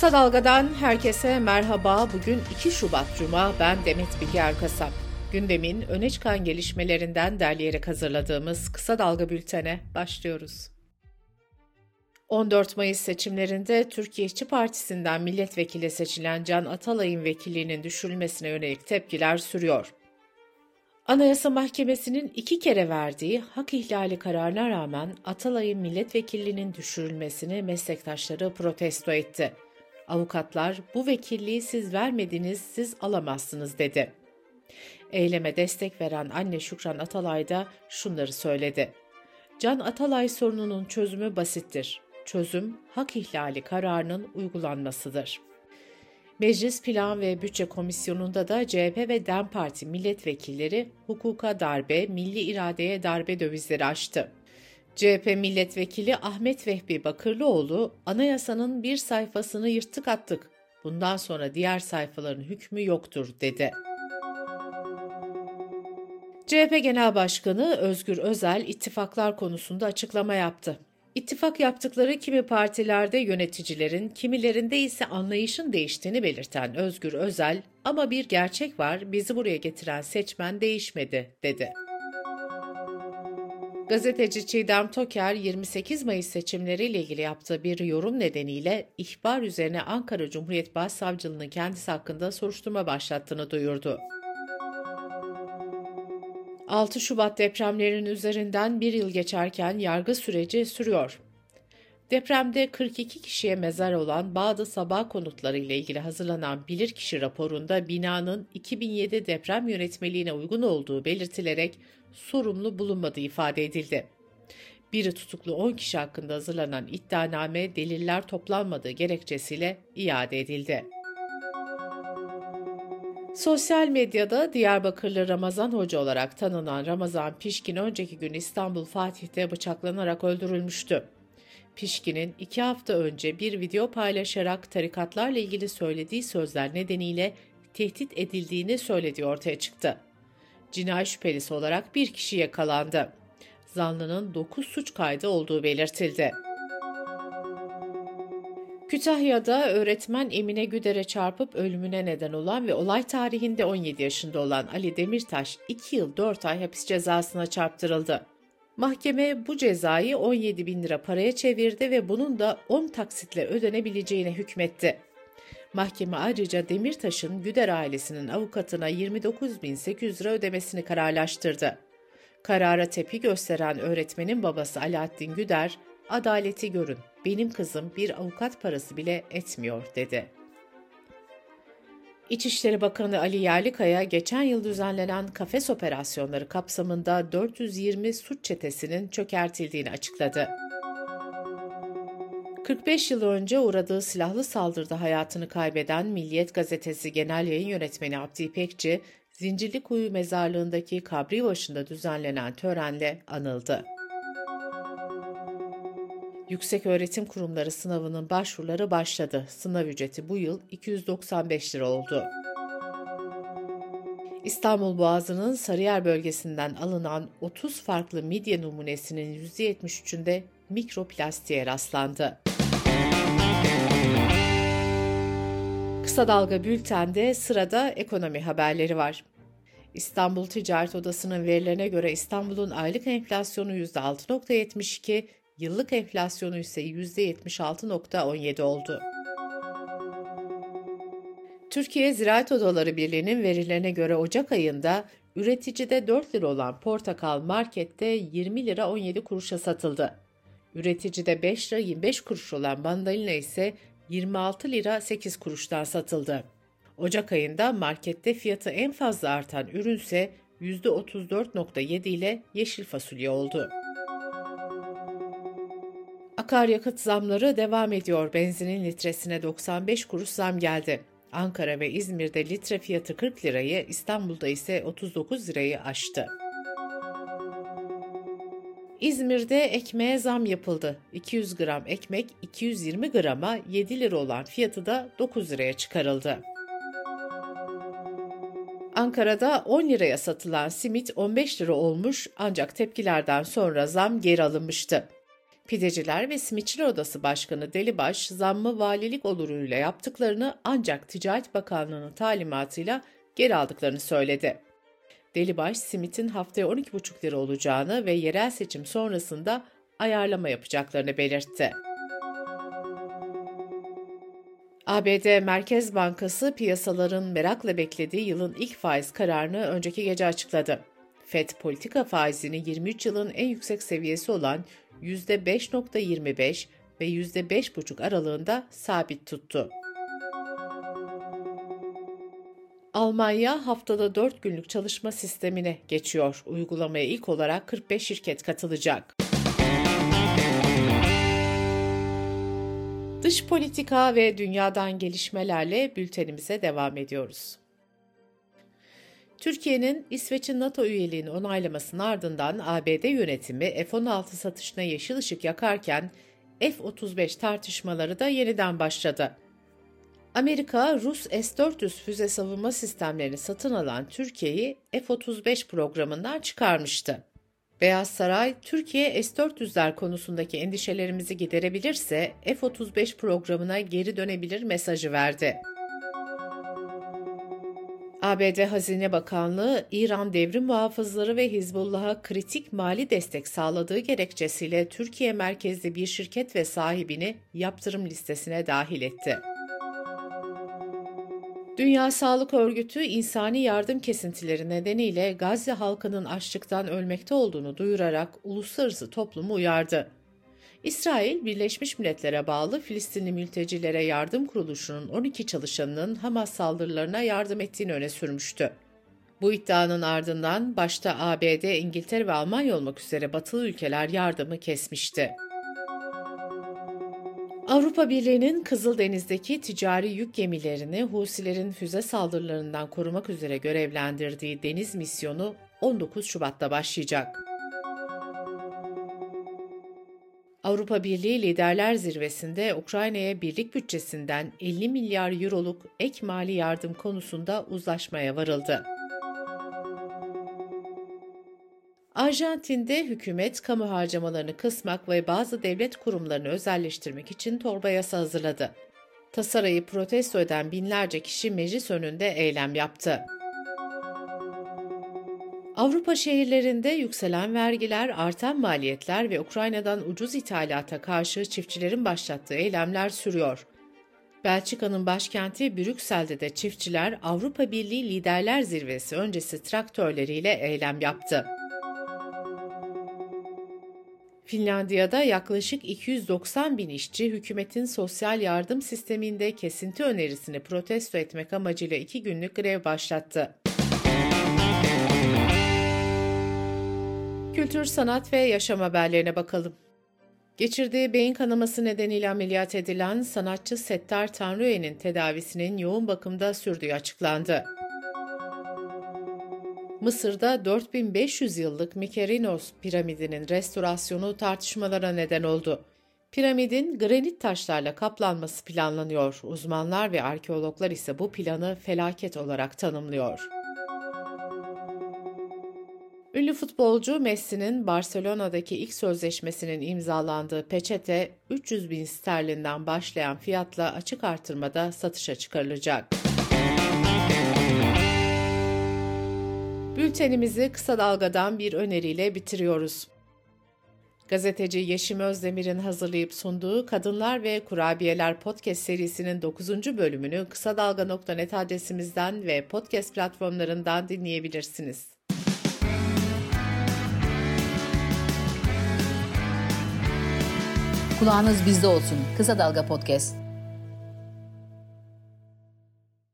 Kısa Dalga'dan herkese merhaba. Bugün 2 Şubat Cuma. Ben Demet Bilge Erkasap. Gündemin öne çıkan gelişmelerinden derleyerek hazırladığımız Kısa Dalga bültene başlıyoruz. 14 Mayıs seçimlerinde Türkiye İşçi Partisi'nden milletvekili seçilen Can Atalay'ın vekilliğinin düşürülmesine yönelik tepkiler sürüyor. Anayasa Mahkemesi'nin iki kere verdiği hak ihlali kararına rağmen Atalay'ın milletvekilliğinin düşürülmesini meslektaşları protesto etti. Avukatlar bu vekilliği siz vermediniz, siz alamazsınız dedi. Eyleme destek veren anne Şükran Atalay da şunları söyledi. Can Atalay sorununun çözümü basittir. Çözüm hak ihlali kararının uygulanmasıdır. Meclis Plan ve Bütçe Komisyonu'nda da CHP ve DEM Parti milletvekilleri hukuka darbe, milli iradeye darbe dövizleri açtı. CHP milletvekili Ahmet Vehbi Bakırlıoğlu, anayasanın bir sayfasını yırttık attık. Bundan sonra diğer sayfaların hükmü yoktur dedi. CHP Genel Başkanı Özgür Özel ittifaklar konusunda açıklama yaptı. İttifak yaptıkları kimi partilerde yöneticilerin, kimilerinde ise anlayışın değiştiğini belirten Özgür Özel, ama bir gerçek var, bizi buraya getiren seçmen değişmedi, dedi. Gazeteci Çiğdem Toker 28 Mayıs seçimleriyle ilgili yaptığı bir yorum nedeniyle ihbar üzerine Ankara Cumhuriyet Başsavcılığı'nın kendisi hakkında soruşturma başlattığını duyurdu. 6 Şubat depremlerinin üzerinden bir yıl geçerken yargı süreci sürüyor. Depremde 42 kişiye mezar olan Bağdı Sabah konutları ile ilgili hazırlanan bilirkişi raporunda binanın 2007 deprem yönetmeliğine uygun olduğu belirtilerek sorumlu bulunmadığı ifade edildi. Biri tutuklu 10 kişi hakkında hazırlanan iddianame deliller toplanmadığı gerekçesiyle iade edildi. Sosyal medyada Diyarbakırlı Ramazan Hoca olarak tanınan Ramazan Pişkin önceki gün İstanbul Fatih'te bıçaklanarak öldürülmüştü. Pişkin'in iki hafta önce bir video paylaşarak tarikatlarla ilgili söylediği sözler nedeniyle tehdit edildiğini söylediği ortaya çıktı. Cinayet şüphelisi olarak bir kişi yakalandı. Zanlının 9 suç kaydı olduğu belirtildi. Kütahya'da öğretmen Emine Güder'e çarpıp ölümüne neden olan ve olay tarihinde 17 yaşında olan Ali Demirtaş 2 yıl 4 ay hapis cezasına çarptırıldı. Mahkeme bu cezayı 17 bin lira paraya çevirdi ve bunun da 10 taksitle ödenebileceğine hükmetti. Mahkeme ayrıca Demirtaş'ın Güder ailesinin avukatına 29.800 lira ödemesini kararlaştırdı. Karara tepki gösteren öğretmenin babası Alaaddin Güder, adaleti görün, benim kızım bir avukat parası bile etmiyor dedi. İçişleri Bakanı Ali Yerlikaya geçen yıl düzenlenen kafes operasyonları kapsamında 420 suç çetesinin çökertildiğini açıkladı. 45 yıl önce uğradığı silahlı saldırıda hayatını kaybeden Milliyet Gazetesi Genel Yayın Yönetmeni Abdi İpekçi, Zincirlikuyu mezarlığındaki kabri başında düzenlenen törenle anıldı. Yüksek Öğretim Kurumları sınavının başvuruları başladı. Sınav ücreti bu yıl 295 lira oldu. İstanbul Boğazı'nın Sarıyer bölgesinden alınan 30 farklı midye numunesinin %73'ünde mikroplastiğe rastlandı. Kısa Dalga Bülten'de sırada ekonomi haberleri var. İstanbul Ticaret Odası'nın verilerine göre İstanbul'un aylık enflasyonu %6.72, yıllık enflasyonu ise %76.17 oldu. Türkiye Ziraat Odaları Birliği'nin verilerine göre Ocak ayında üreticide 4 lira olan portakal markette 20 lira 17 kuruşa satıldı. Üreticide 5 lira 25 kuruş olan mandalina ise 26 lira 8 kuruştan satıldı. Ocak ayında markette fiyatı en fazla artan ürünse %34.7 ile yeşil fasulye oldu. Akaryakıt zamları devam ediyor. Benzinin litresine 95 kuruş zam geldi. Ankara ve İzmir'de litre fiyatı 40 lirayı, İstanbul'da ise 39 lirayı aştı. İzmir'de ekmeğe zam yapıldı. 200 gram ekmek 220 grama 7 lira olan fiyatı da 9 liraya çıkarıldı. Ankara'da 10 liraya satılan simit 15 lira olmuş ancak tepkilerden sonra zam geri alınmıştı. Pideciler ve Simitçiler Odası Başkanı Delibaş, zammı valilik oluruyla yaptıklarını ancak Ticaret Bakanlığı'nın talimatıyla geri aldıklarını söyledi. Delibaş, simitin haftaya 12,5 lira olacağını ve yerel seçim sonrasında ayarlama yapacaklarını belirtti. ABD Merkez Bankası piyasaların merakla beklediği yılın ilk faiz kararını önceki gece açıkladı. FED politika faizini 23 yılın en yüksek seviyesi olan %5.25 ve %5.5 aralığında sabit tuttu. Almanya haftada 4 günlük çalışma sistemine geçiyor. Uygulamaya ilk olarak 45 şirket katılacak. Dış politika ve dünyadan gelişmelerle bültenimize devam ediyoruz. Türkiye'nin İsveç'in NATO üyeliğini onaylamasının ardından ABD yönetimi F-16 satışına yeşil ışık yakarken F-35 tartışmaları da yeniden başladı. Amerika, Rus S-400 füze savunma sistemlerini satın alan Türkiye'yi F-35 programından çıkarmıştı. Beyaz Saray, Türkiye S-400'ler konusundaki endişelerimizi giderebilirse F-35 programına geri dönebilir mesajı verdi. ABD Hazine Bakanlığı, İran devrim muhafızları ve Hizbullah'a kritik mali destek sağladığı gerekçesiyle Türkiye merkezli bir şirket ve sahibini yaptırım listesine dahil etti. Dünya Sağlık Örgütü insani yardım kesintileri nedeniyle Gazze halkının açlıktan ölmekte olduğunu duyurarak uluslararası toplumu uyardı. İsrail, Birleşmiş Milletler'e bağlı Filistinli Mültecilere Yardım Kuruluşu'nun 12 çalışanının Hamas saldırılarına yardım ettiğini öne sürmüştü. Bu iddianın ardından başta ABD, İngiltere ve Almanya olmak üzere batılı ülkeler yardımı kesmişti. Avrupa Birliği'nin Kızıldeniz'deki ticari yük gemilerini Husilerin füze saldırılarından korumak üzere görevlendirdiği deniz misyonu 19 Şubat'ta başlayacak. Avrupa Birliği Liderler Zirvesi'nde Ukrayna'ya birlik bütçesinden 50 milyar euroluk ek mali yardım konusunda uzlaşmaya varıldı. Arjantin'de hükümet kamu harcamalarını kısmak ve bazı devlet kurumlarını özelleştirmek için torba yasa hazırladı. Tasarıyı protesto eden binlerce kişi meclis önünde eylem yaptı. Avrupa şehirlerinde yükselen vergiler, artan maliyetler ve Ukrayna'dan ucuz ithalata karşı çiftçilerin başlattığı eylemler sürüyor. Belçika'nın başkenti Brüksel'de de çiftçiler Avrupa Birliği Liderler Zirvesi öncesi traktörleriyle eylem yaptı. Finlandiya'da yaklaşık 290 bin işçi hükümetin sosyal yardım sisteminde kesinti önerisini protesto etmek amacıyla iki günlük grev başlattı. Kültür, sanat ve yaşam haberlerine bakalım. Geçirdiği beyin kanaması nedeniyle ameliyat edilen sanatçı Settar Tanrıöğen'in tedavisinin yoğun bakımda sürdüğü açıklandı. Mısır'da 4500 yıllık Mykerinos piramidinin restorasyonu tartışmalara neden oldu. Piramidin granit taşlarla kaplanması planlanıyor. Uzmanlar ve arkeologlar ise bu planı felaket olarak tanımlıyor. Ünlü futbolcu Messi'nin Barcelona'daki ilk sözleşmesinin imzalandığı peçete 300 bin sterlinden başlayan fiyatla açık artırmada satışa çıkarılacak. Bültenimizi kısa dalgadan bir öneriyle bitiriyoruz. Gazeteci Yeşim Özdemir'in hazırlayıp sunduğu Kadınlar ve Kurabiyeler podcast serisinin 9. bölümünü kısa dalga.net adresimizden ve podcast platformlarından dinleyebilirsiniz. Kulağınız bizde olsun. Kısa Dalga Podcast.